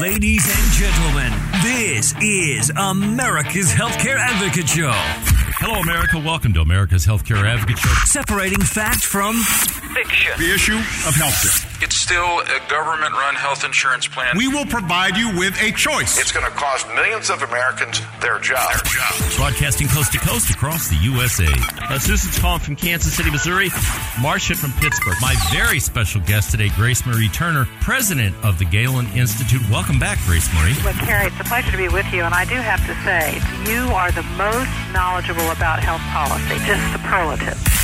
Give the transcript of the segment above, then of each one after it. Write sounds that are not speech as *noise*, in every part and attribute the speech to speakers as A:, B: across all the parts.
A: Ladies and gentlemen, this is America's Healthcare Advocate Show.
B: Hello, America. Welcome to America's Healthcare Advocate Show.
A: Separating fact from fiction.
C: The issue of healthcare.
D: It's still a government run health insurance plan.
C: We will provide you with a choice.
E: It's going to cost millions of Americans their jobs. Their jobs.
B: Broadcasting coast to coast across the USA.
F: Uh, Susan's calling from Kansas City, Missouri. Marcia from Pittsburgh.
B: My very special guest today, Grace Marie Turner, president of the Galen Institute. Welcome back, Grace Marie.
G: Well, Carrie, it's a pleasure to be with you, and I do have to say, you are the most knowledgeable about health policy, just superlative.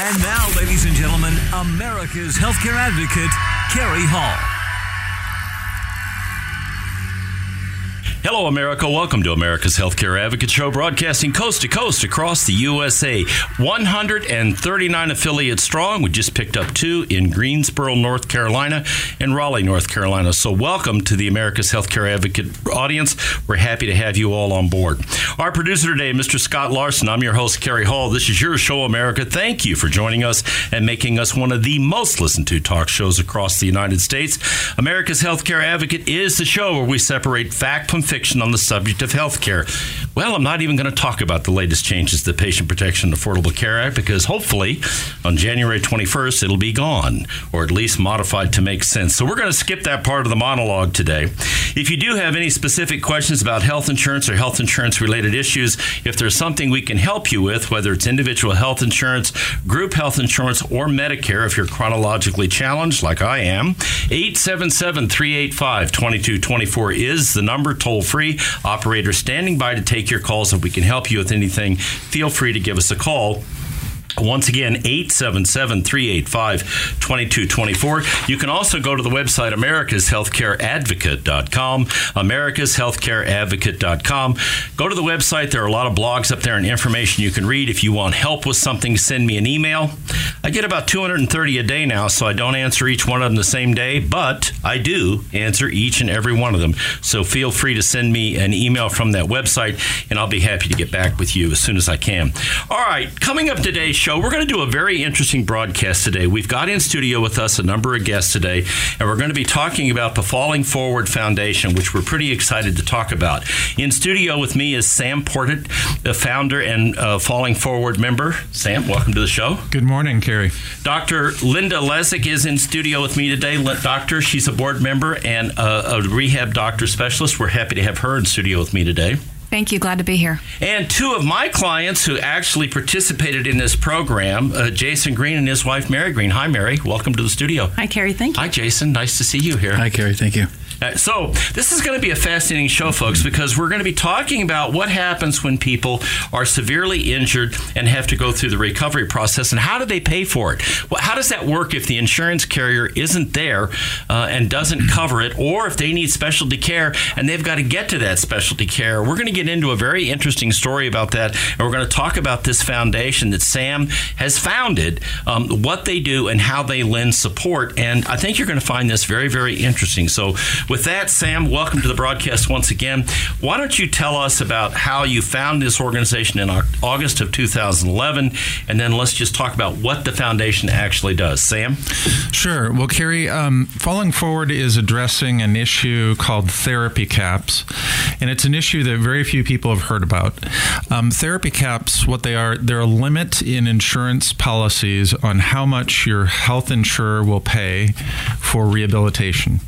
A: And now, ladies and gentlemen, America's Healthcare Advocate, Carrie Hall.
B: Hello, America. Welcome to America's Healthcare Advocate Show, broadcasting coast to coast across the USA. 139 affiliates strong. We just picked up two in Greensboro, North Carolina, and Raleigh, North Carolina. So, welcome to the America's Healthcare Advocate audience. We're happy to have you all on board. Our producer today, Mr. Scott Larson. I'm your host, Kerry Hall. This is your show, America. Thank you for joining us and making us one of the most listened to talk shows across the United States. America's Healthcare Advocate is the show where we separate fact from fiction on the subject of health care. Well, I'm not even going to talk about the latest changes to the Patient Protection Affordable Care Act because hopefully on January 21st it'll be gone or at least modified to make sense. So we're going to skip that part of the monologue today. If you do have any specific questions about health insurance or health insurance related issues, if there's something we can help you with, whether it's individual health insurance, group health insurance, or Medicare, if you're chronologically challenged like I am, 877 385 2224 is the number toll free. Operator standing by to take your calls. If we can help you with anything, feel free to give us a call. Once again, 877 385 2224. You can also go to the website americashealthcareadvocate.com. Americashealthcareadvocate.com. Go to the website. There are a lot of blogs up there and information you can read. If you want help with something, send me an email. I get about 230 a day now, so I don't answer each one of them the same day, but I do answer each and every one of them. So feel free to send me an email from that website, and I'll be happy to get back with you as soon as I can. All right, coming up today's show, we're going to do a very interesting broadcast today. We've got in studio with us a number of guests today, and we're going to be talking about the Falling Forward Foundation, which we're pretty excited to talk about. In studio with me is Sam Porritt, the founder and uh, Falling Forward member. Sam, welcome to the show.
H: Good morning, Carrie.
B: Dr. Linda Lezick is in studio with me today. Doctor, she's a board member and a, a rehab doctor specialist. We're happy to have her in studio with me today.
I: Thank you. Glad to be here.
B: And two of my clients who actually participated in this program, uh, Jason Green and his wife, Mary Green. Hi, Mary. Welcome to the studio.
I: Hi, Carrie. Thank you.
B: Hi, Jason. Nice to see you here.
H: Hi, Carrie. Thank you.
B: Uh, so, this is going to be a fascinating show, folks, because we're going to be talking about what happens when people are severely injured and have to go through the recovery process and how do they pay for it? Well, how does that work if the insurance carrier isn't there uh, and doesn't cover it, or if they need specialty care and they've got to get to that specialty care? We're going to get into a very interesting story about that, and we're going to talk about this foundation that Sam has founded, um, what they do, and how they lend support. And I think you're going to find this very, very interesting. So, with that, Sam, welcome to the broadcast once again. Why don't you tell us about how you found this organization in August of 2011, and then let's just talk about what the foundation actually does. Sam?
H: Sure. Well, Carrie, um, Falling Forward is addressing an issue called therapy caps, and it's an issue that very few people have heard about. Um, therapy caps, what they are, they're a limit in insurance policies on how much your health insurer will pay for rehabilitation.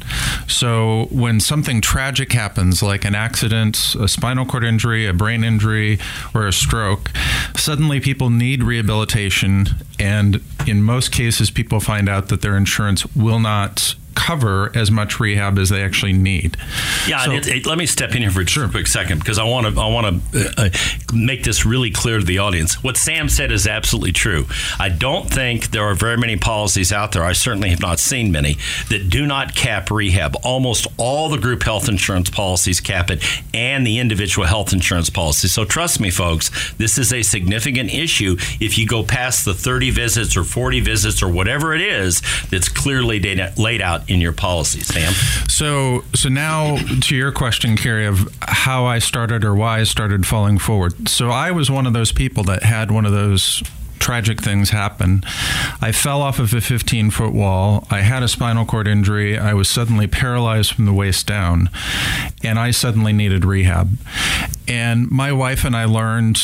H: So when something tragic happens, like an accident, a spinal cord injury, a brain injury, or a stroke, suddenly people need rehabilitation. And in most cases, people find out that their insurance will not cover as much rehab as they actually need.
B: Yeah, so, it, it, let me step in here for sure. a quick second because I want to I want to uh, uh, make this really clear to the audience. What Sam said is absolutely true. I don't think there are very many policies out there. I certainly have not seen many that do not cap rehab. Almost all the group health insurance policies cap it, and the individual health insurance policies. So trust me, folks, this is a significant issue. If you go past the 30 visits or 40 visits or whatever it is that's clearly laid out in your policy, Sam?
H: So, so now to your question, Carrie, of how I started or why I started falling forward. So I was one of those people that had one of those tragic things happen. I fell off of a 15 foot wall. I had a spinal cord injury. I was suddenly paralyzed from the waist down, and I suddenly needed rehab. And my wife and I learned,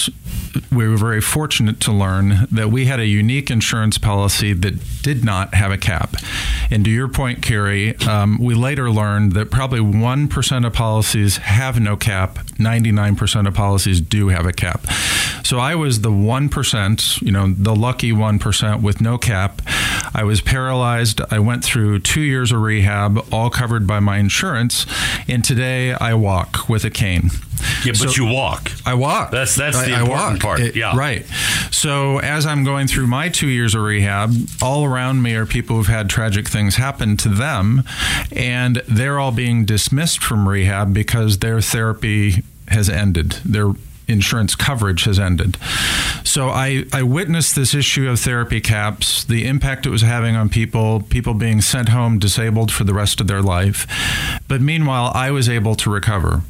H: we were very fortunate to learn that we had a unique insurance policy that did not have a cap. And to your point, Carrie, um, we later learned that probably 1% of policies have no cap, 99% of policies do have a cap. So I was the 1%, you know, the lucky 1% with no cap. I was paralyzed. I went through two years of rehab, all covered by my insurance. And today I walk with a cane.
B: Yeah, but
H: So-
B: you walk.
H: I walk.
B: That's- that's
H: I-
B: the important part.
H: It-
B: Yeah.
H: Right. So as I'm going through my two years of rehab, all around me are people who've had tragic things happen to them, and they're all being dismissed from rehab because their therapy has ended. Their insurance coverage has ended. So I, I witnessed this issue of therapy caps, the impact it was having on people, people being sent home disabled for the rest of their life. But meanwhile, I was able to recover.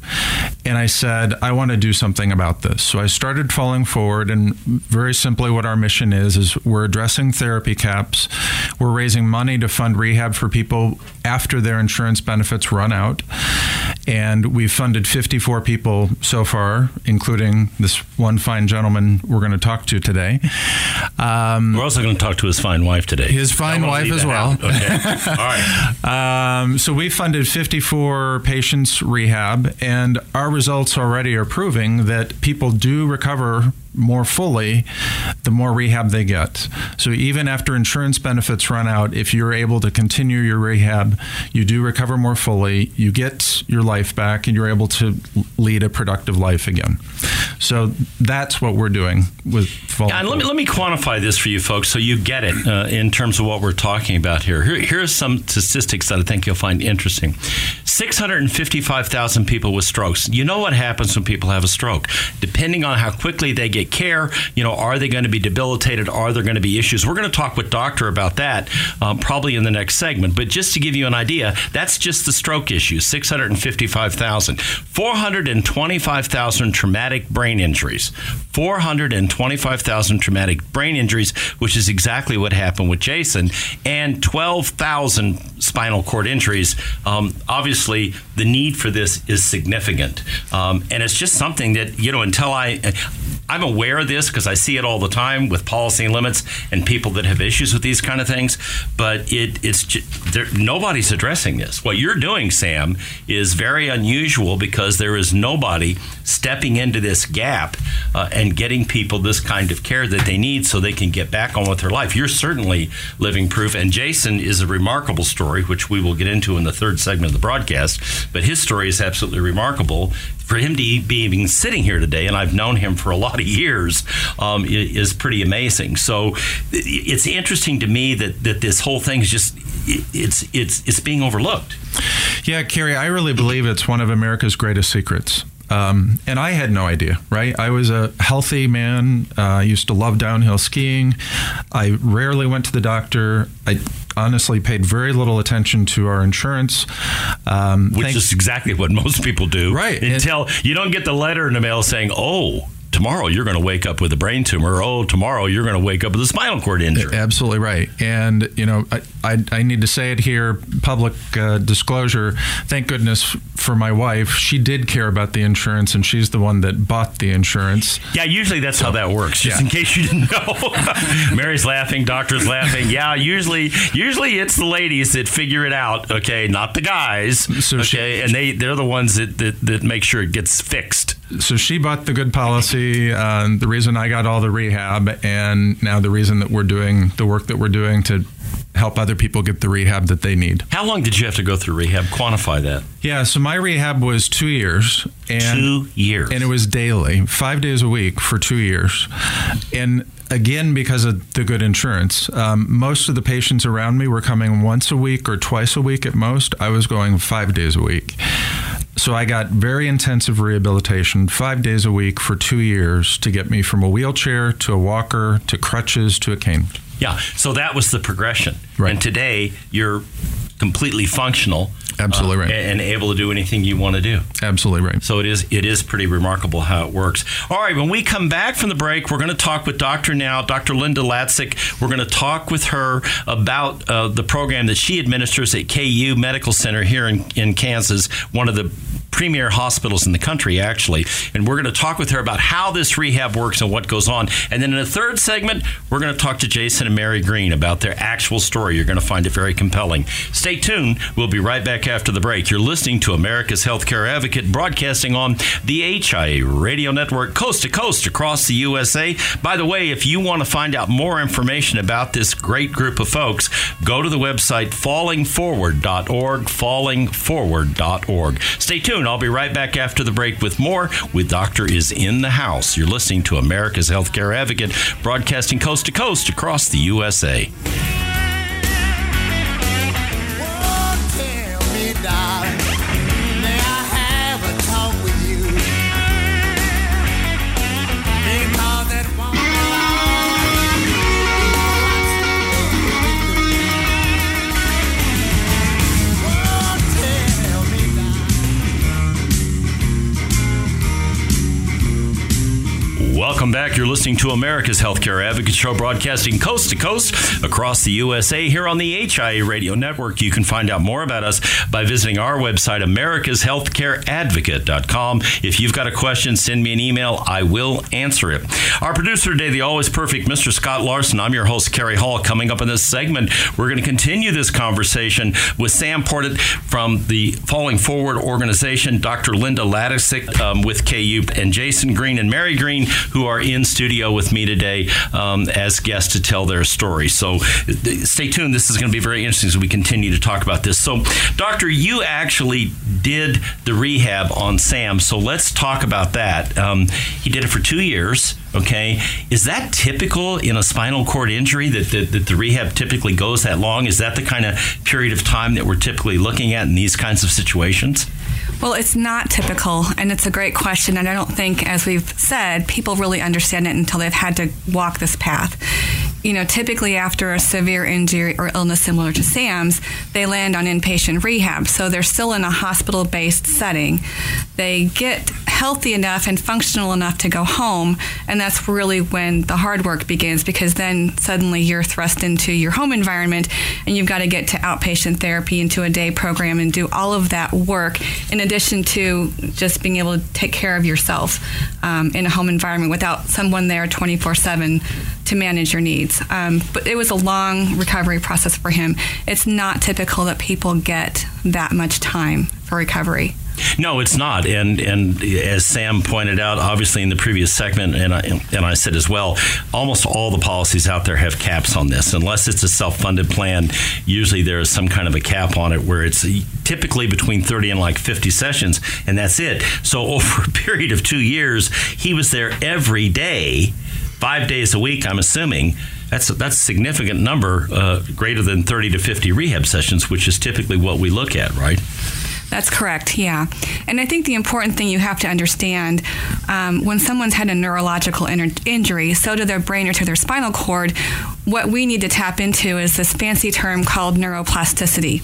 H: And I said, I want to do something about this. So I started falling forward and very simply what our mission is is we're addressing therapy caps. We're raising money to fund rehab for people after their insurance benefits run out. And we've funded 54 people so far, including this one fine gentleman we're going to talk to today. Um,
B: We're also going to talk to his fine wife today.
H: His fine wife as well.
B: out. Okay. *laughs* All right.
H: Um, so we funded 54 patients rehab, and our results already are proving that people do recover more fully the more rehab they get. So even after insurance benefits run out, if you're able to continue your rehab, you do recover more fully, you get your life back, and you're able to lead a productive life again. So that's what we're doing with
B: Yeah, and let me let me quantify this for you folks so you get it uh, in terms of what we're talking about here. here. Here are some statistics that I think you'll find interesting. 655,000 people with strokes. You know what happens when people have a stroke? Depending on how quickly they get care, you know, are they going to be debilitated? Are there going to be issues? We're going to talk with doctor about that um, probably in the next segment. But just to give you an idea, that's just the stroke issue. 655,000. 425,000 traumatic brain injuries. 425,000 traumatic brain injuries, which is exactly what happened with Jason, and 12,000 spinal cord injuries. Um, obviously, the need for this is significant, um, and it's just something that you know. Until I, I'm aware of this because I see it all the time with policy limits and people that have issues with these kind of things. But it, it's there, nobody's addressing this. What you're doing, Sam, is very unusual because there is nobody stepping into this gap uh, and getting people this kind of care that they need so they can get back on with their life. You're certainly living proof. And Jason is a remarkable story, which we will get into in the third segment of the broadcast. But his story is absolutely remarkable. For him to be even sitting here today, and I've known him for a lot of years, um, is pretty amazing. So it's interesting to me that, that this whole thing is just it's it's it's being overlooked.
H: Yeah, Carrie, I really believe it's one of America's greatest secrets. Um, and I had no idea, right? I was a healthy man. Uh, I used to love downhill skiing. I rarely went to the doctor. I honestly paid very little attention to our insurance. Um,
B: which
H: thank-
B: is exactly what most people do.
H: Right.
B: Until you don't get the letter in the mail saying, oh, tomorrow you're going to wake up with a brain tumor. Oh, tomorrow you're going to wake up with a spinal cord injury.
H: Absolutely right. And, you know, I, I, I need to say it here public uh, disclosure. Thank goodness for my wife. She did care about the insurance, and she's the one that bought the insurance.
B: Yeah, usually that's how that works. Just
H: yeah.
B: in case you didn't *laughs* know, Mary's laughing, doctor's laughing. Yeah, usually, usually it's the ladies that figure it out. Okay, not the guys.
H: So she-
B: okay, and they they're the ones that, that that make sure it gets fixed.
H: So she bought the good policy. Uh, the reason I got all the rehab, and now the reason that we're doing the work that we're doing to help other people get the rehab that they need.
B: How long did you have to go through rehab? Quantify that.
H: Yeah. So my rehab was two years, and
B: Two years.
H: and it was daily, five days a week for two years. And again, because of the good insurance, um, most of the patients around me were coming once a week or twice a week at most. I was going five days a week. So I got very intensive rehabilitation, five days a week for two years to get me from a wheelchair to a walker to crutches to a cane.
B: Yeah. So that was the progression.
H: Right.
B: And today you're completely functional.
H: Absolutely right.
B: and, and able to do anything you want to do.
H: Absolutely right.
B: So it is it is pretty remarkable how it works. All right, when we come back from the break, we're going to talk with Dr. Now, Dr. Linda Latzik. We're going to talk with her about uh, the program that she administers at KU Medical Center here in, in Kansas, one of the premier hospitals in the country, actually. And we're going to talk with her about how this rehab works and what goes on. And then in the third segment, we're going to talk to Jason and Mary Green about their actual story. You're going to find it very compelling. Stay tuned. We'll be right back after the break. You're listening to America's Healthcare Advocate broadcasting on the HIA radio network coast to coast across the USA. By the way, if you want to find out more information about this great group of folks, go to the website fallingforward.org, fallingforward.org. Stay tuned. I'll be right back after the break with more with Doctor is in the house. You're listening to America's Healthcare Advocate broadcasting coast to coast across the USA. Welcome back. You're listening to America's Healthcare Advocate Show, broadcasting coast to coast across the USA here on the HIA Radio Network. You can find out more about us by visiting our website, americashealthcareadvocate.com. If you've got a question, send me an email. I will answer it. Our producer today, the always perfect Mr. Scott Larson. I'm your host, Kerry Hall. Coming up in this segment, we're going to continue this conversation with Sam Porritt from the Falling Forward organization, Dr. Linda Latisick um, with KU, and Jason Green and Mary Green who are in studio with me today um, as guests to tell their story. So stay tuned. This is going to be very interesting as we continue to talk about this. So, Doctor, you actually did the rehab on Sam. So let's talk about that. Um, he did it for two years. Okay, is that typical in a spinal cord injury that, that, that the rehab typically goes that long? Is that the kind of period of time that we're typically looking at in these kinds of situations?
I: Well, it's not typical, and it's a great question. And I don't think, as we've said, people really understand it until they've had to walk this path. You know, typically after a severe injury or illness similar to Sam's, they land on inpatient rehab. So they're still in a hospital based setting. They get healthy enough and functional enough to go home, and that's really when the hard work begins because then suddenly you're thrust into your home environment and you've got to get to outpatient therapy into a day program and do all of that work in addition to just being able to take care of yourself um, in a home environment without someone there 24 7 to manage your needs. Um, but it was a long recovery process for him. It's not typical that people get that much time for recovery.
B: No, it's not. And and as Sam pointed out, obviously in the previous segment, and I, and I said as well, almost all the policies out there have caps on this. Unless it's a self-funded plan, usually there is some kind of a cap on it where it's typically between 30 and like 50 sessions, and that's it. So *laughs* over a period of two years, he was there every day, five days a week. I'm assuming that's that's a significant number, uh, greater than 30 to 50 rehab sessions, which is typically what we look at, right?
I: That's correct, yeah. And I think the important thing you have to understand um, when someone's had a neurological in- injury, so to their brain or to their spinal cord, what we need to tap into is this fancy term called neuroplasticity.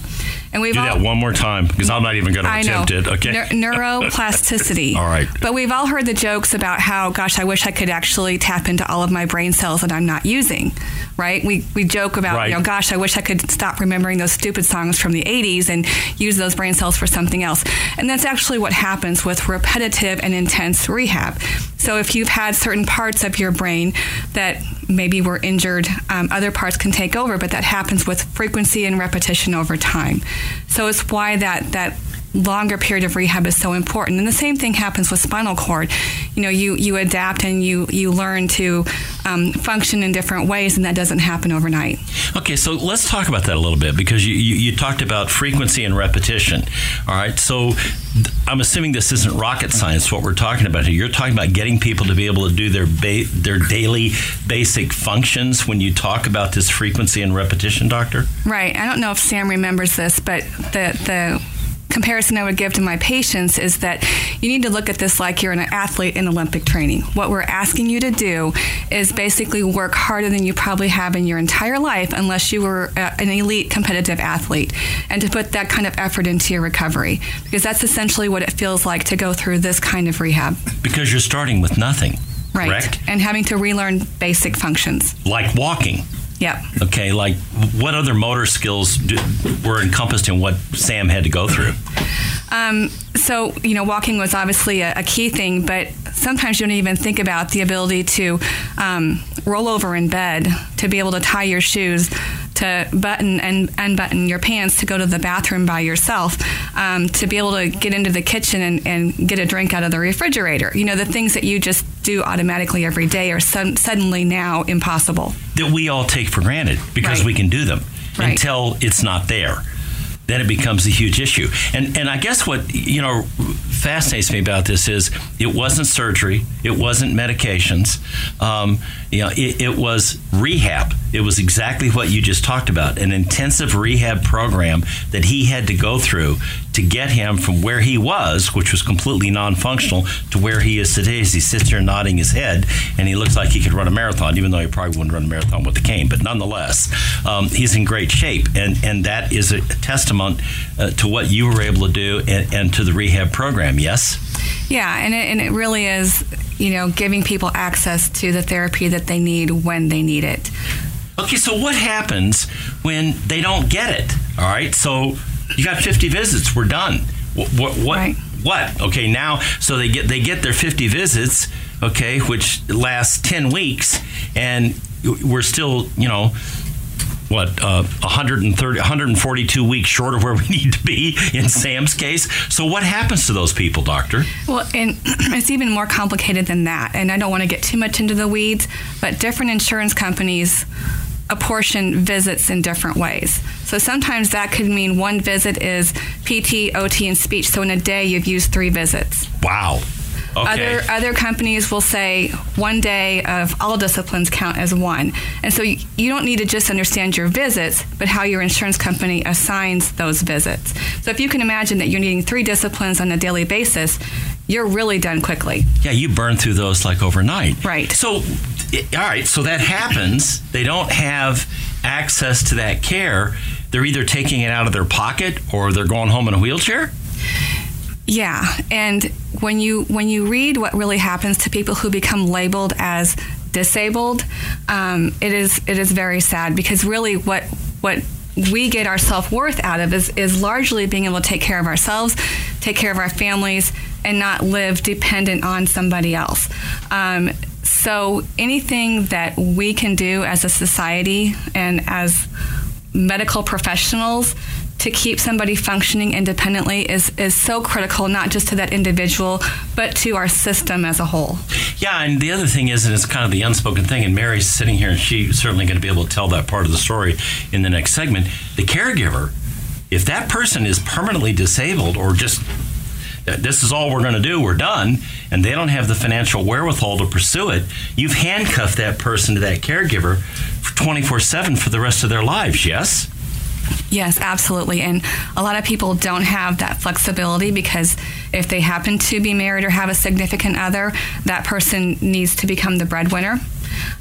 B: And we've do all, that one more time because I'm not even going to attempt
I: know.
B: it. Okay.
I: neuroplasticity. *laughs*
B: all right.
I: But we've all heard the jokes about how, gosh, I wish I could actually tap into all of my brain cells that I'm not using. Right? We we joke about, right. you know, gosh, I wish I could stop remembering those stupid songs from the 80s and use those brain cells for something else. And that's actually what happens with repetitive and intense rehab. So if you've had certain parts of your brain that maybe were injured, um, other parts can take over, but that happens with frequency and repetition over time. So it's why that that longer period of rehab is so important. And the same thing happens with spinal cord. You know, you, you adapt and you, you learn to um, function in different ways, and that doesn't happen overnight.
B: Okay, so let's talk about that a little bit because you, you, you talked about frequency and repetition. All right, so I'm assuming this isn't rocket science what we're talking about here. You're talking about getting people to be able to do their ba- their daily basic functions when you talk about this frequency and repetition, doctor.
I: Right. I don't know if Sam remembers this, but the the comparison I would give to my patients is that you need to look at this like you're an athlete in Olympic training. What we're asking you to do is basically work harder than you probably have in your entire life, unless you were uh, an elite competitive athlete, and to put that kind of effort into your recovery, because that's essentially what it feels like to go through this kind of rehab.
B: Because you're starting with nothing.
I: Right.
B: Correct?
I: And having to relearn basic functions.
B: Like walking.
I: Yep.
B: Okay, like what other motor skills do, were encompassed in what Sam had to go through?
I: Um, so, you know, walking was obviously a, a, key thing, but sometimes you don't even think about the ability to um, roll over in bed, to be able to tie your shoes, to button and unbutton your pants to go to the bathroom by yourself, um, to be able to get into the kitchen and, and, get a drink out of the refrigerator. You know, the things that you just do automatically every day are su- suddenly now impossible.
B: That we all take for granted because
I: right.
B: we can do them
I: right.
B: until it's not there then it becomes a huge issue. And and I guess what you know fascinates me about this is it wasn't surgery, it wasn't medications, um, you know, it, it, was rehab. It was exactly what you just talked about, an intensive rehab program that he had to go through to get him from where he was, which was completely non-functional, to where he is today. As he sits here nodding his head, and he looks like he could run a marathon, even though he probably wouldn't run a marathon with the cane. But nonetheless, um, he's in great shape, and and that is a testament uh, to what you were able to do and, and to the rehab program. Yes.
I: Yeah, and it, and it really is, you know, giving people access to the therapy that they need when they need it.
B: Okay, so what happens when they don't get it? All right, so you got 50 visits. We're done. What? What? What?
I: Right.
B: what? Okay, now so they get they get their 50 visits. Okay, which lasts 10 weeks, and we're still, you know, what uh, 130 142 weeks short of where we *laughs* need to be in Sam's case. So what happens to those people, doctor?
I: Well, and *clears throat* it's even more complicated than that. And I don't want to get too much into the weeds, but different insurance companies apportion visits in different ways. So sometimes that could mean one visit is PT, OT, and speech. So in a day, you've used three visits.
B: Wow. Okay.
I: Other other companies will say one day of all disciplines count as one, and so you, you don't need to just understand your visits, but how your insurance company assigns those visits. So if you can imagine that you're needing three disciplines on a daily basis, you're really done quickly.
B: Yeah, you burn through those like overnight.
I: Right.
B: So, all right, so that happens. They don't have access to that care. They're either taking it out of their pocket or they're going home in a wheelchair.
I: Yeah, and when you when you read what really happens to people who become labeled as disabled, um, it is it is very sad because really what what we get our self worth out of is is largely being able to take care of ourselves, take care of our families, and not live dependent on somebody else. Um, so anything that we can do as a society and as medical professionals to keep somebody functioning independently is, is so critical, not just to that individual, but to our system as a whole.
B: Yeah, and the other thing is, and it's kind of the unspoken thing, and Mary's sitting here, and she's certainly going to be able to tell that part of the story in the next segment. The caregiver, if that person is permanently disabled or just this is all we're going to do, we're done, and they don't have the financial wherewithal to pursue it, you've handcuffed that person to that caregiver 24 7 for the rest of their lives, yes?
I: Yes, absolutely. And a lot of people don't have that flexibility because if they happen to be married or have a significant other, that person needs to become the breadwinner.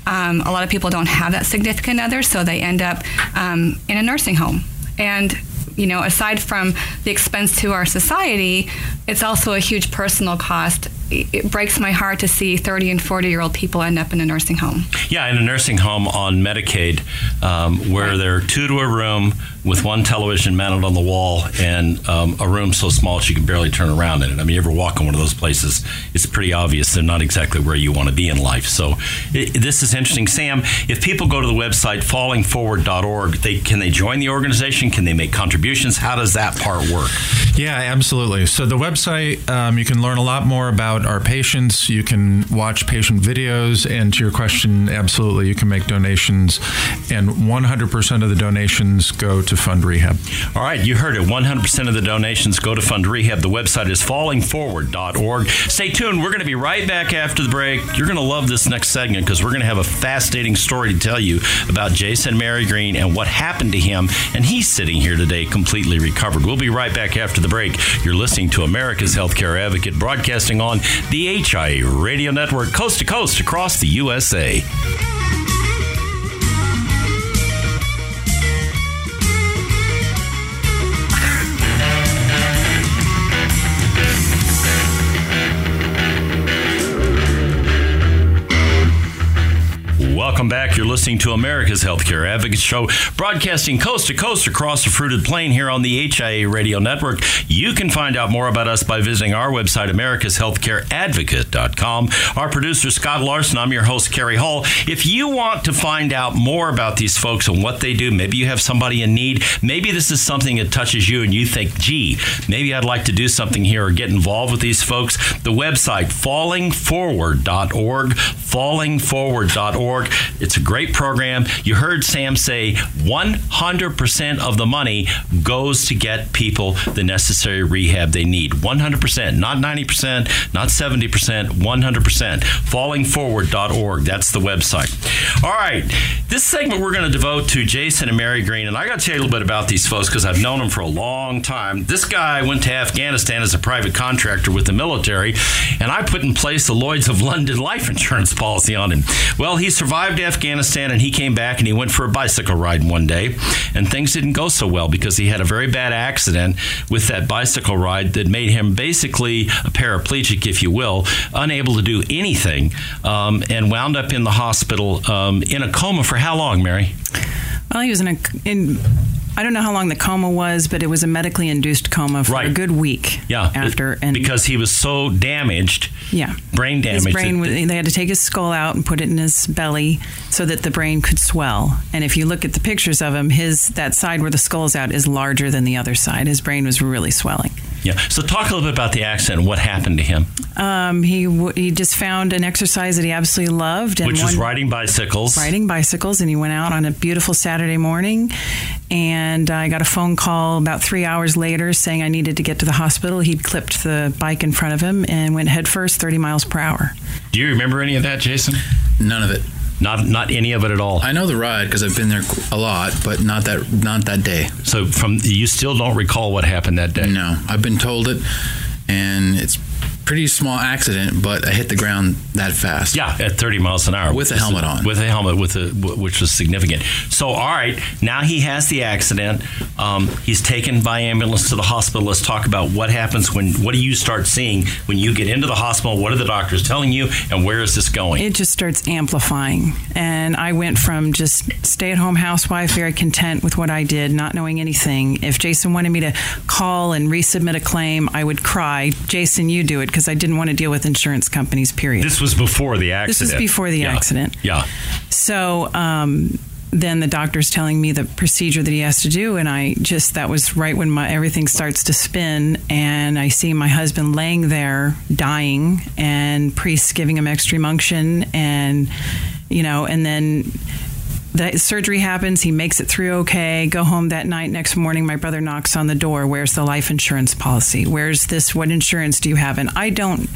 I: Um, a lot of people don't have that significant other, so they end up um, in a nursing home. And you know, aside from the expense to our society, it's also a huge personal cost. It breaks my heart to see 30 and 40 year old people end up in a nursing home.
B: Yeah, in a nursing home on Medicaid, um, where right. they're two to a room with one television mounted on the wall and um, a room so small she can barely turn around in it. I mean, you ever walk in one of those places, it's pretty obvious they're not exactly where you want to be in life. So it, this is interesting. Sam, if people go to the website fallingforward.org, they, can they join the organization? Can they make contributions? How does that part work?
H: Yeah, absolutely. So the website, um, you can learn a lot more about our patients. You can watch patient videos. And to your question, absolutely, you can make donations. And 100% of the donations go to Fund Rehab.
B: All right, you heard it. 100% of the donations go to Fund Rehab. The website is fallingforward.org. Stay tuned. We're going to be right back after the break. You're going to love this next segment because we're going to have a fascinating story to tell you about Jason Mary Green and what happened to him. And he's sitting here today completely recovered. We'll be right back after the break. You're listening to America's Healthcare Advocate broadcasting on the HIA Radio Network, coast to coast across the USA. Welcome back. You're listening to America's Healthcare Advocate Show, broadcasting coast to coast across the fruited plain here on the HIA Radio Network. You can find out more about us by visiting our website, americashealthcareadvocate.com. Our producer, Scott Larson, I'm your host, Kerry Hall. If you want to find out more about these folks and what they do, maybe you have somebody in need, maybe this is something that touches you and you think, gee, maybe I'd like to do something here or get involved with these folks, the website, fallingforward.org, fallingforward.org. It's a great program. You heard Sam say 100% of the money goes to get people the necessary rehab they need. 100%, not 90%, not 70%, 100%. Fallingforward.org. That's the website. All right. This segment we're going to devote to Jason and Mary Green. And I got to tell you a little bit about these folks because I've known them for a long time. This guy went to Afghanistan as a private contractor with the military, and I put in place the Lloyds of London life insurance policy on him. Well, he survived Afghanistan and he came back and he went for a bicycle ride one day, and things didn't go so well because he had a very bad accident with that bicycle ride that made him basically a paraplegic, if you will, unable to do anything, um, and wound up in the hospital um, in a coma for how long, Mary?
J: Well, he was in a in. I don't know how long the coma was, but it was a medically induced coma for a good week.
B: Yeah,
J: After and
B: because he was so damaged,
J: yeah,
B: brain damage.
J: his brain. was- They had to take his skull out and put it in his belly so that the brain could swell. And if you look at the pictures of him, his that side where the skull's out is larger than the other side. His brain was really swelling.
B: Yeah. So talk a little bit about the accident. What happened to him?
J: Um, he w- he just found an exercise that he absolutely loved, and
B: Which was riding bicycles.
J: riding bicycles and he went out on a beautiful Saturday morning and I got a phone call about three hours later saying I needed to get to the hospital. He'd clipped the bike in front of him and went headfirst 30 miles per hour.
B: Do you remember any of that, Jason?
K: None of it.
B: Not not any of it at all.
K: I know the ride because I've been there a lot, but not that not that day.
B: So from you still don't recall what happened that day.
K: No, I've been told it, and it's pretty small accident, but I hit the ground that fast.
B: Yeah, at 30 miles an hour
K: With a helmet on.
B: With a helmet, with a which was significant. So, all right, now he has the accident. Um, he's taken by ambulance to the hospital. Let's talk about what happens when. What do you start seeing when you get into the hospital? What are the doctors telling you, and where is this going?
J: It just starts amplifying. And I went from just stay at home housewife, very content with what I did, not knowing anything. If Jason wanted me to call and resubmit a claim, I would cry, Jason, you do it, because I didn't want to deal with insurance companies, period.
B: this was before the accident.
J: This was before the
B: Yeah.
J: accident.
B: Yeah.
J: So um, then the doctor's telling me the procedure that he has to do, and I just that was right when my everything starts to spin, and I see my husband laying there dying, and priests giving him extreme unction, and you know, and then. The surgery happens. He makes it through okay. Go home that night. Next morning, my brother knocks on the door. Where's the life insurance policy? Where's this? What insurance do you have? And I don't,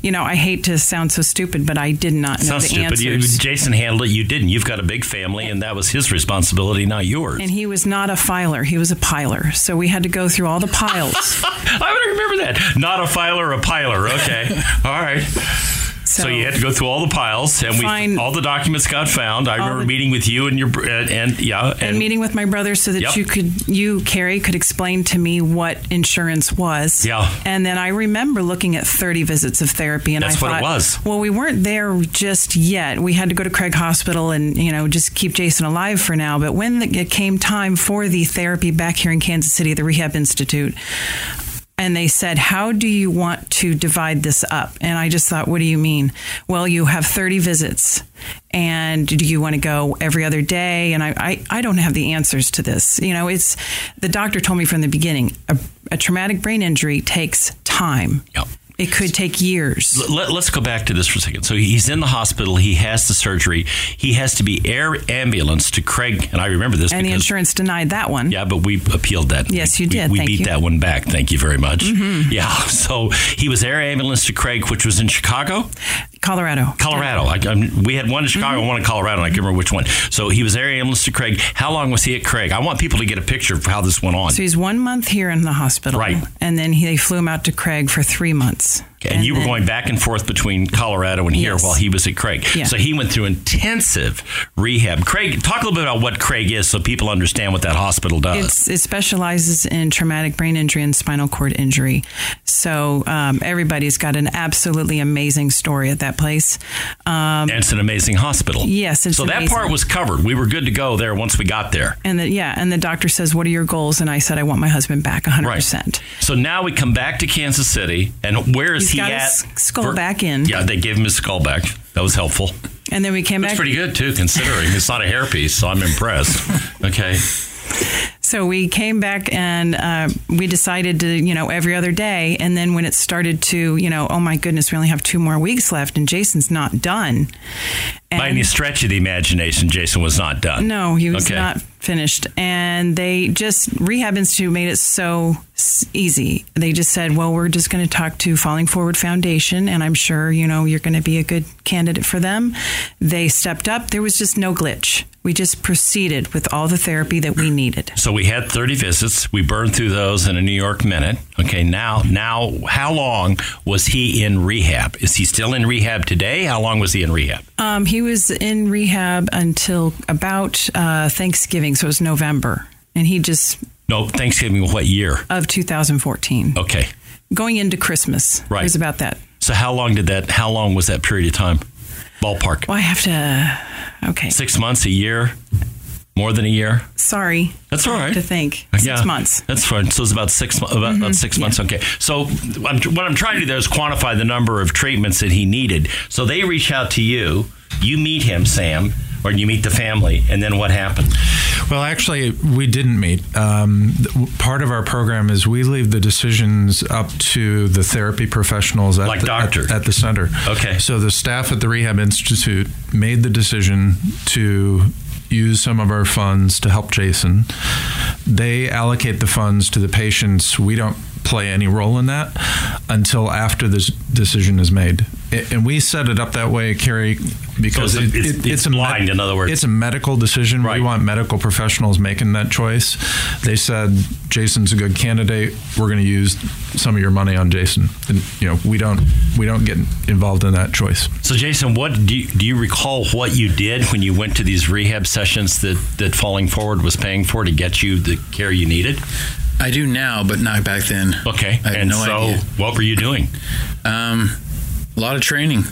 J: you know, I hate to sound so stupid, but I did not know
B: Sounds
J: the
B: stupid. You,
J: answers.
B: Jason handled it. You didn't. You've got a big family, and that was his responsibility, not yours.
J: And he was not a filer, he was a piler. So we had to go through all the piles. *laughs*
B: I would remember that. Not a filer, a piler. Okay. *laughs* All right. So,
J: So-
B: you had to go through all the piles, and we all the documents got found. I remember
J: the-
B: meeting with you and your and, and yeah,
J: and meeting with my brother so that
B: Yep.
J: you could you Carrie could explain to me what insurance was.
B: Yeah.
J: And then I remember looking at 30 visits of therapy and
B: That's
J: I
B: what it
J: thought
B: was.
J: well we weren't there just yet. We had to go to Craig Hospital and you know just keep Jason alive for now, but when the, it came time for the therapy back here in Kansas City, the Rehab Institute, and they said, How do you want to divide this up? And I just thought, What do you mean? Well, you have 30 visits. And do you want to go every other day? And I, I, I don't have the answers to this. You know, it's the doctor told me from the beginning a, a traumatic brain injury takes time.
B: Yep.
J: It could take years.
B: Let, us go back to this for a second. So he's in the hospital. He has the surgery. He has to be air ambulance to Craig, and I remember this.
J: And the insurance denied that one.
B: Yeah, but we appealed that.
J: Yes,
B: We-
J: you did.
B: We, we beat
J: you.
B: that one back. Thank you very much.
J: Mhm.
B: Yeah. *laughs* So he was air ambulance to Craig, which was in Chicago,
J: Colorado.
B: Colorado. I, we had one in Chicago, and mm-hmm. one in Colorado, and I can't remember which one. So he was air ambulance to Craig. How long was he at Craig? I want people to get a picture of how this went on.
J: So he's one month here in the hospital.
B: Right.
J: And then he, they flew him out to Craig for three months.
B: And, you were going back and forth between Colorado and here
J: Yes.
B: while he was at Craig.
J: Yeah.
B: So he went through intensive rehab. Craig, talk a little bit about what Craig is so people understand what that hospital does.
J: It's, it specializes in traumatic brain injury and spinal cord injury. So um, everybody's got an absolutely amazing story at that place. Um,
B: and it's an amazing hospital.
J: Yes,
B: so that
J: amazing.
B: part was covered. We were good to go there once we got there.
J: and the, yeah, and the doctor says, "What are your goals?" And I said, "I want my husband back 100." percent
B: So now we come back to Kansas City, and where is
J: He's
B: he
J: got
B: at?
J: his skull
B: For-
J: back in.
B: Yeah, they gave him his skull back. That was helpful.
J: And then we came
B: That's
J: back.
B: pretty good too, considering it's not a hairpiece. So I'm impressed. Okay.
J: So we came back and uh, we decided to, you know, every other day. And then when it started to, you know, oh my goodness, we only have two more weeks left and Jason's not done.
B: By any stretch of the imagination, Jason was not done.
J: No, he was
B: Okay.
J: not finished. And they just, Rehab Institute made it so easy. They just said, well, we're just going to talk to Falling Forward Foundation, and I'm sure, you know, you're going to be a good candidate for them. They stepped up. There was just no glitch. We just proceeded with all the therapy that we needed.
B: So we had 30 visits. We burned through those in a New York minute. Okay, now, now, how long was he in rehab? Is he still in rehab today? How long was he in rehab?
J: Um, he was in rehab until about uh, Thanksgiving, so it was November. And he just,
B: No, Thanksgiving. What year?
J: of 2014.
B: Okay.
J: Going into Christmas.
B: Right.
J: It was about that.
B: So how long did that? How long was that period of time? Ballpark.
J: Well, I have to. Okay.
B: Six months, a year, more than a year.
J: Sorry.
B: That's all right.
J: To think. Six
B: Yeah,
J: months.
B: That's fine. So it's about six about, about
J: Mhm,
B: six months. Okay. So I'm, what I'm trying to do there is quantify the number of treatments that he needed. So they reach out to you. You meet him, Sam, or you meet the family, and then what happened?
H: Well, actually, we didn't meet. Um, part of our program is we leave the decisions up to the therapy professionals at,
B: Like
H: the,
B: doctors.
H: at, at the center.
B: Okay.
H: So the staff at the Rehab Institute made the decision to use some of our funds to help Jason. They allocate the funds to the patients. We don't play any role in that until after this decision is made. A- And we set it up that way, Carrie, because
B: So it's-
H: it-
B: it's-
H: it-
B: it's
H: a med-
B: blind, in other words.
H: It's a medical decision. We want medical professionals making that choice. They said Jason's a good candidate. We're going to use some of your money on Jason. And you know, we don't we don't get involved in that choice.
B: So Jason, what do you, do you recall what you did when you went to these rehab sessions that that Falling Forward was paying for to get you the care you needed?
K: I do now, but not back then.
B: Okay.
K: I had
B: and
K: no
B: so,
K: idea.
B: what were you doing?
K: Um, a lot of training.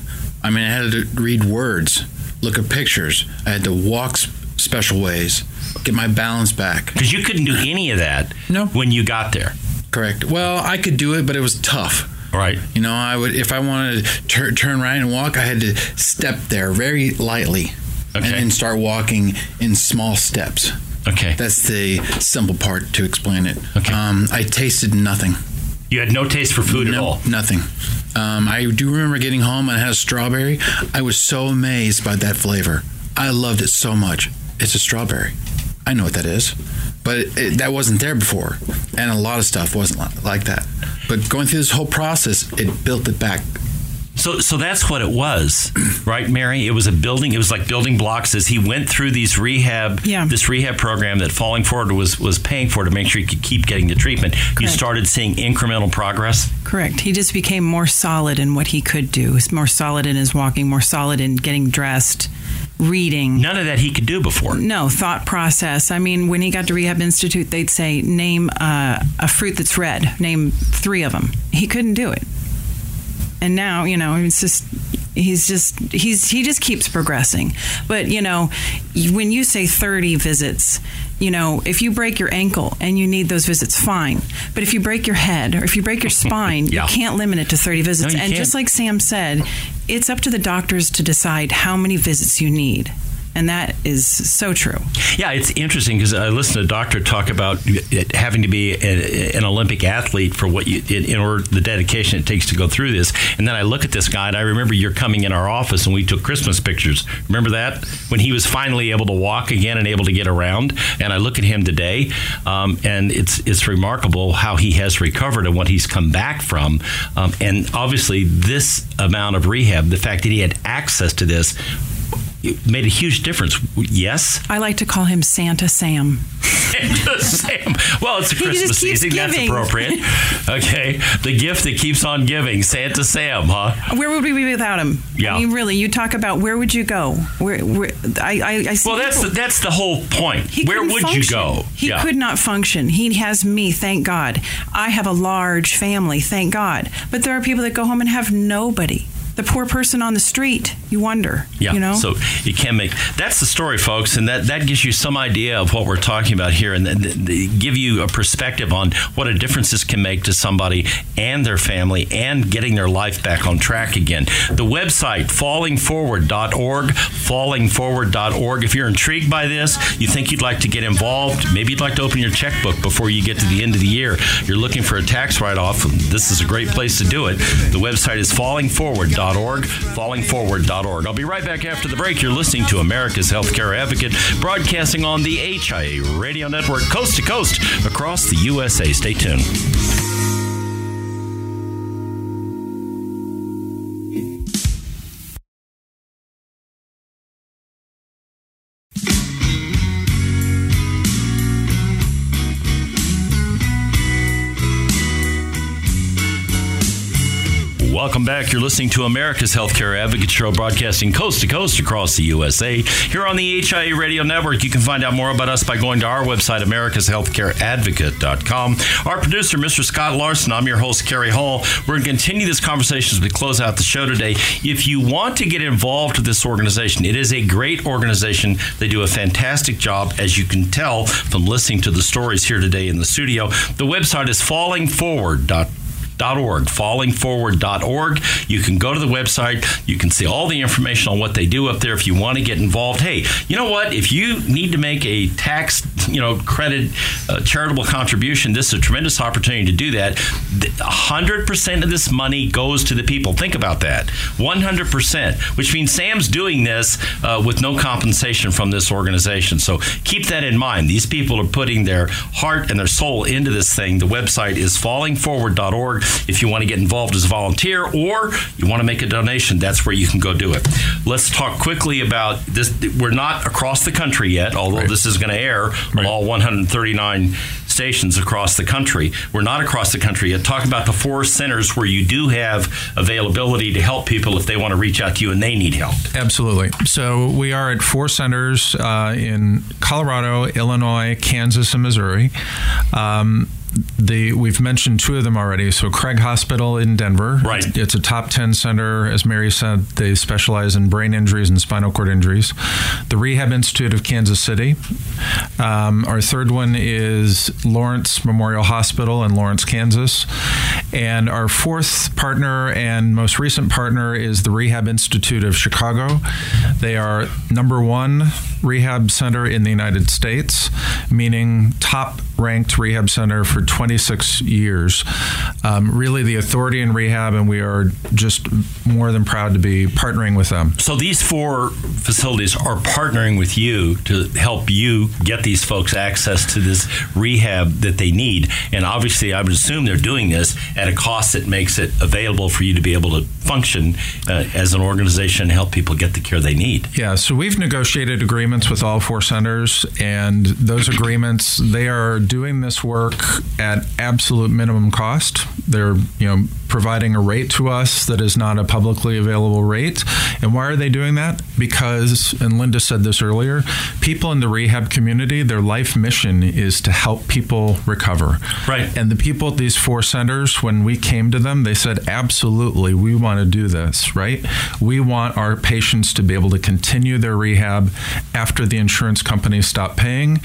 K: I mean, I had to read words, look at pictures. I had to walk special ways, get my balance back.
B: Because you couldn't do any of that no. when you got there.
K: Correct. Well, I could do it, but it was tough.
B: Right.
K: You know, I would if I wanted to tur- turn right and walk, I had to step there very lightly, okay. and then start walking in small steps.
B: Okay.
K: That's the simple part to explain it. Okay. Um, I tasted nothing.
B: You had no taste for food
K: no,
B: at all.
K: Nothing. Um, I do remember getting home and I had a strawberry. I was so amazed by that flavor. I loved it so much. It's a strawberry. I know what that is, but it, it, that wasn't there before, and a lot of stuff wasn't like that. But going through this whole process, it built it back.
B: So, so that's what it was, *clears throat* right, Mary? It was a building. It was like building blocks as he went through these rehab, yeah. this rehab program that Falling Forward was was paying for to make sure he could keep getting the treatment. You started seeing incremental progress.
J: Correct. He just became more solid in what he could do. He's more solid in his walking, more solid in getting dressed, reading.
B: None of that he could do before.
J: No thought process. I mean, when he got to Rehab Institute, they'd say, "Name uh, a fruit that's red. Name three of them." He couldn't do it. And now, you know, it's just he's just he's he just keeps progressing. But you know, when you say thirty visits, you know, if you break your ankle and you need those visits, fine. But if you break your head or if you break your *laughs* spine,
B: Yeah.
J: you can't limit it to thirty visits.
B: you
J: and
B: can't.
J: just like Sam said, it's up to the doctors to decide how many visits you need. And that is so true.
B: Yeah, it's interesting because I listened to a doctor talk about having to be a, an Olympic athlete for what you, in order the dedication it takes to go through this. And then I look at this guy, and I remember you're coming in our office, and we took Christmas pictures. Remember that when he was finally able to walk again and able to get around. And I look at him today, um, and it's it's remarkable how he has recovered and what he's come back from. Um, and obviously, this amount of rehab, the fact that he had access to this made a huge difference. Yes?
J: I like to call him Santa Sam.
B: Santa Sam. Well, it's a *laughs* Christmas season. That's appropriate. *laughs* Okay. The gift that keeps on giving. Santa Sam, huh?
J: Where would we be without him?
B: Yeah.
J: I mean, really, you talk about where would you go? Where, where I, I, I see
B: Well, that's the, that's the whole point.
J: He
B: Where would you go?
J: He
B: Yeah.
J: could not function. He has me, thank God. I have a large family, thank God. But there are people that go home and have nobody. The poor person on the street, you wonder.
B: Yeah.
J: You know?
B: So you can make that's the story, folks, and that that gives you some idea of what we're talking about here, and then th- th- give you a perspective on what a difference this can make to somebody and their family, and getting their life back on track again. The website fallingforward.org, fallingforward.org. If you're intrigued by this, you think you'd like to get involved, maybe you'd like to open your checkbook before you get to the end of the year. You're looking for a tax write-off. This is a great place to do it. The website is fallingforward.org, fallingforward.org. I'll be right back after the break. You're listening to America's Healthcare Advocate, broadcasting on the HIA Radio Network, coast to coast across the USA. Stay tuned. Back. You're listening to America's Healthcare Advocate Show, broadcasting coast to coast across the USA. Here on the HIA Radio Network, you can find out more about us by going to our website, americashealthcareadvocate.com. Our producer, Mr. Scott Larson, I'm your host, Kerry Hall. We're going to continue this conversation as we close out the show today. If you want to get involved with this organization, it is a great organization. They do a fantastic job, as you can tell from listening to the stories here today in the studio. The website is fallingforward.com org, fallingforward.org. You can go to the website. You can see all the information on what they do up there if you want to get involved. Hey, you know what? If you need to make a tax, you know, credit uh, charitable contribution, this is a tremendous opportunity to do that. The- 100% of this money goes to the people. Think about that. 100%, which means Sam's doing this uh, with no compensation from this organization. So keep that in mind. These people are putting their heart and their soul into this thing. The website is fallingforward.org. If you want to get involved as a volunteer or you want to make a donation, that's where you can go do it. Let's talk quickly about this. We're not across the country yet, although this is going to air on all 139 stations across the country. We're not across the country yet. Talk about the four centers where you do have availability to help people if they want to reach out to you and they need help.
H: Absolutely. So we are at four centers uh, in Colorado, Illinois, Kansas, and Missouri. Um, the we've mentioned two of them already. So Craig Hospital in Denver,
B: Right.
H: It's a top ten center, as Mary said. They specialize in brain injuries and spinal cord injuries. The Rehab Institute of Kansas City. Um, our third one is Lawrence Memorial Hospital in Lawrence, Kansas, and our fourth partner and most recent partner is the Rehab Institute of Chicago. They are number one rehab center in the United States, meaning top ranked rehab center for 26 years. Um, really, the authority in rehab, and we are just more than proud to be partnering with them.
B: So these four facilities are partnering with you to help you get these folks access to this rehab that they need. And obviously, I would assume they're doing this at a cost that makes it available for you to be able to function uh, as an organization and help people get the care they need.
H: Yeah, so we've negotiated agreements with all four centers, and those agreements they are doing this work at absolute minimum cost. They're you know providing a rate to us that is not a publicly available rate. And why are they doing that? Because, and Linda said this earlier, people in the rehab community, their life mission is to help people recover.
B: Right.
H: And the people at these four centers, when we came to them, they said, absolutely, we want to do this, right? We want our patients to be able to continue their rehab after the insurance companies stop paying.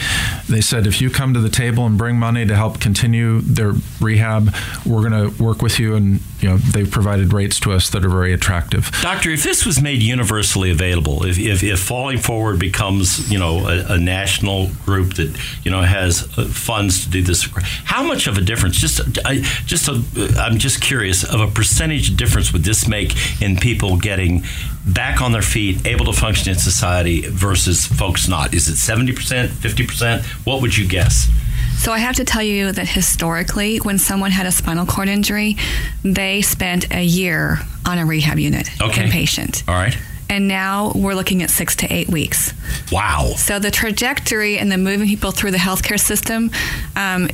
H: They said if you come to the table and bring money to help continue their rehab, we're going to work with you. And you know they've provided rates to us that are very attractive.
B: Doctor, if this was made universally available, if, if, if Falling Forward becomes you know a, a, national group that you know has uh, funds to do this, how much of a difference? Just I, just a, I'm just curious of a percentage difference would this make in people getting back on their feet, able to function in society versus folks not? Is it 70%, 50%? What would you guess?
I: So I have to tell you that historically, when someone had a spinal cord injury, they spent a year on a rehab unit,
B: okay.
I: inpatient.
B: All right.
I: And now we're looking at six to eight weeks.
B: Wow.
I: So the trajectory and the moving people through the healthcare system um,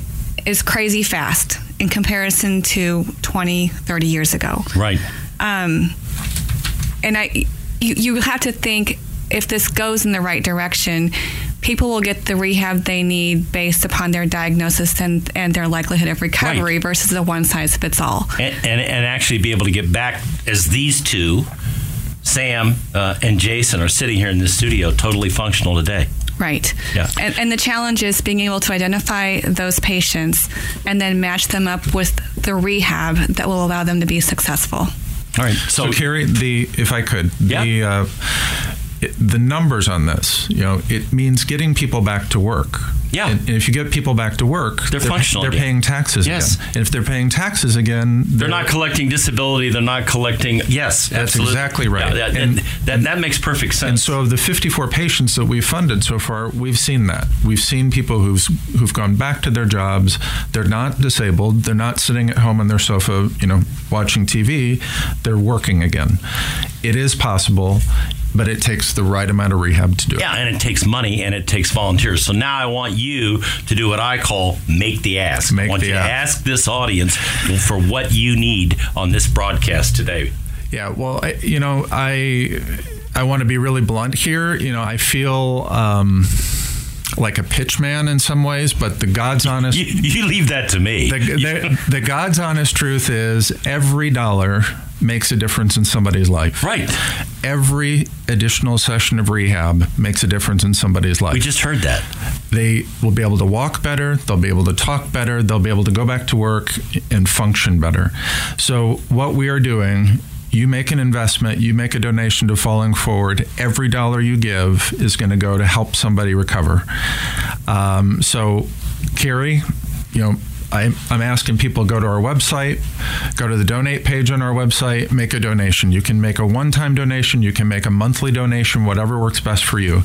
I: is crazy fast in comparison to 20, 30 years ago.
B: Right.
I: Um, and I, you, you have to think if this goes in the right direction, people will get the rehab they need based upon their diagnosis and, and their likelihood of recovery right. versus a one size fits all.
B: And, and, and, actually be able to get back as these two, Sam uh, and Jason, are sitting here in this studio totally functional today.
I: Right.
B: Yeah.
I: And, and, the challenge is being able to identify those patients and then match them up with the rehab that will allow them to be successful.
H: All right. So, so Carrie, the if I could,
B: yeah.
H: the uh, it, the numbers on this, you know, it means getting people back to work.
B: Yeah.
H: And, and if you get people back to work,
B: they're, they're functional.
H: They're
B: again.
H: paying taxes
B: yes.
H: again. And if they're paying taxes again,
B: they're, they're not collecting disability. They're not collecting. Yes,
H: that's
B: absolutely.
H: exactly right.
B: Yeah, that, and, that, that makes perfect sense.
H: And so, of the 54 patients that we've funded so far, we've seen that. We've seen people who've who've gone back to their jobs. They're not disabled. They're not sitting at home on their sofa, you know, watching TV. They're working again. It is possible but it takes the right amount of rehab to do it.
B: Yeah, and it takes money and it takes volunteers. So now I want you to do what I call make the ask.
H: Make
B: I want
H: the
B: you
H: ask.
B: to ask this audience for what you need on this broadcast today.
H: Yeah, well, I, you know, I I want to be really blunt here. You know, I feel. Um, like a pitchman in some ways, but the God's *laughs* honest.
B: You, you leave that to me.
H: The, the, the, God's honest truth is every dollar makes a difference in somebody's life.
B: Right.
H: Every additional session of rehab makes a difference in somebody's life.
B: We just heard that.
H: They will be able to walk better, they'll be able to talk better, they'll be able to go back to work and function better. So, what we are doing you make an investment, you make a donation to Falling Forward, every dollar you give is going to go to help somebody recover. Um, so, Carrie, you know, I, I'm asking people go to our website, go to the donate page on our website, make a donation. You can make a one time donation, you can make a monthly donation, whatever works best for you.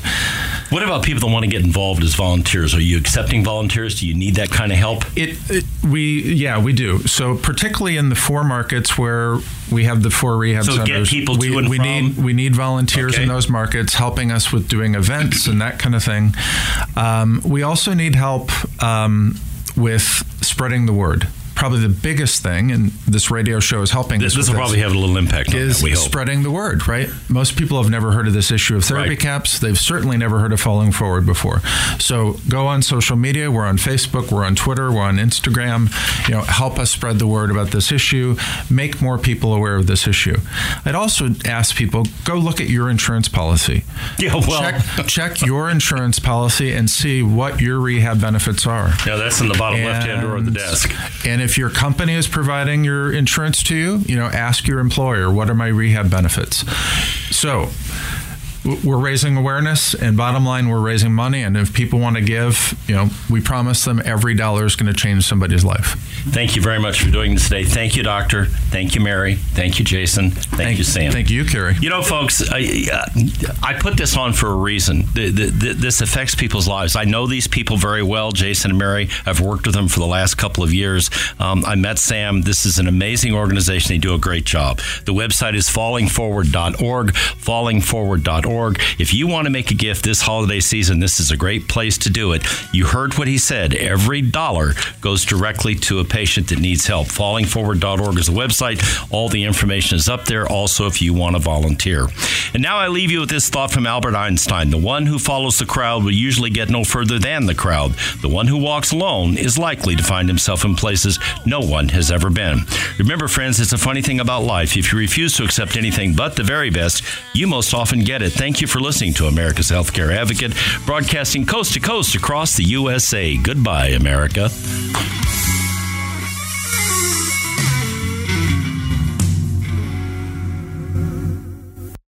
B: What about people that want to get involved as volunteers? Are you accepting volunteers? Do you need that kind of help?
H: It, it we yeah we do. So particularly in the four markets where we have the four rehab
B: so
H: centers,
B: get people
H: we,
B: to and
H: we
B: from.
H: need we need volunteers
B: okay.
H: in those markets helping us with doing events and that kind of thing. Um, we also need help. Um, with spreading the word. Probably the biggest thing, and this radio show is helping
B: this. This will probably have a little impact.
H: Is
B: that,
H: spreading the word, right? Most people have never heard of this issue of therapy
B: right.
H: caps. They've certainly never heard of falling forward before. So go on social media. We're on Facebook. We're on Twitter. We're on Instagram. You know, help us spread the word about this issue. Make more people aware of this issue. I'd also ask people go look at your insurance policy.
B: Yeah, well,
H: check, check your insurance policy and see what your rehab benefits are.
B: Yeah, that's in the bottom left hand drawer of the desk.
H: And if your company is providing your insurance to you, you know, ask your employer, what are my rehab benefits? So, we're raising awareness and bottom line we're raising money and if people want to give you know we promise them every dollar is going to change somebody's life.
B: Thank you very much for doing this today. Thank you doctor. Thank you mary. Thank you jason. Thank,
H: thank
B: you sam.
H: thank you carrie.
B: You know folks I, I put this on for a reason. This affects people's lives. I know these people very well. Jason and mary i've worked with them for the last couple of years. Um, i met sam. This is an amazing organization. They do a great job. The website is fallingforward.org fallingforward.org fallingforward.org. If you want to make a gift this holiday season, this is a great place to do it. You heard what he said. Every dollar goes directly to a patient that needs help. Fallingforward.org is a website. All the information is up there. Also, if you want to volunteer. And now I leave you with this thought from Albert Einstein The one who follows the crowd will usually get no further than the crowd. The one who walks alone is likely to find himself in places no one has ever been. Remember, friends, it's a funny thing about life. If you refuse to accept anything but the very best, you most often get it. Thank you for listening to America's Healthcare Advocate, broadcasting coast to coast across the USA. Goodbye, America.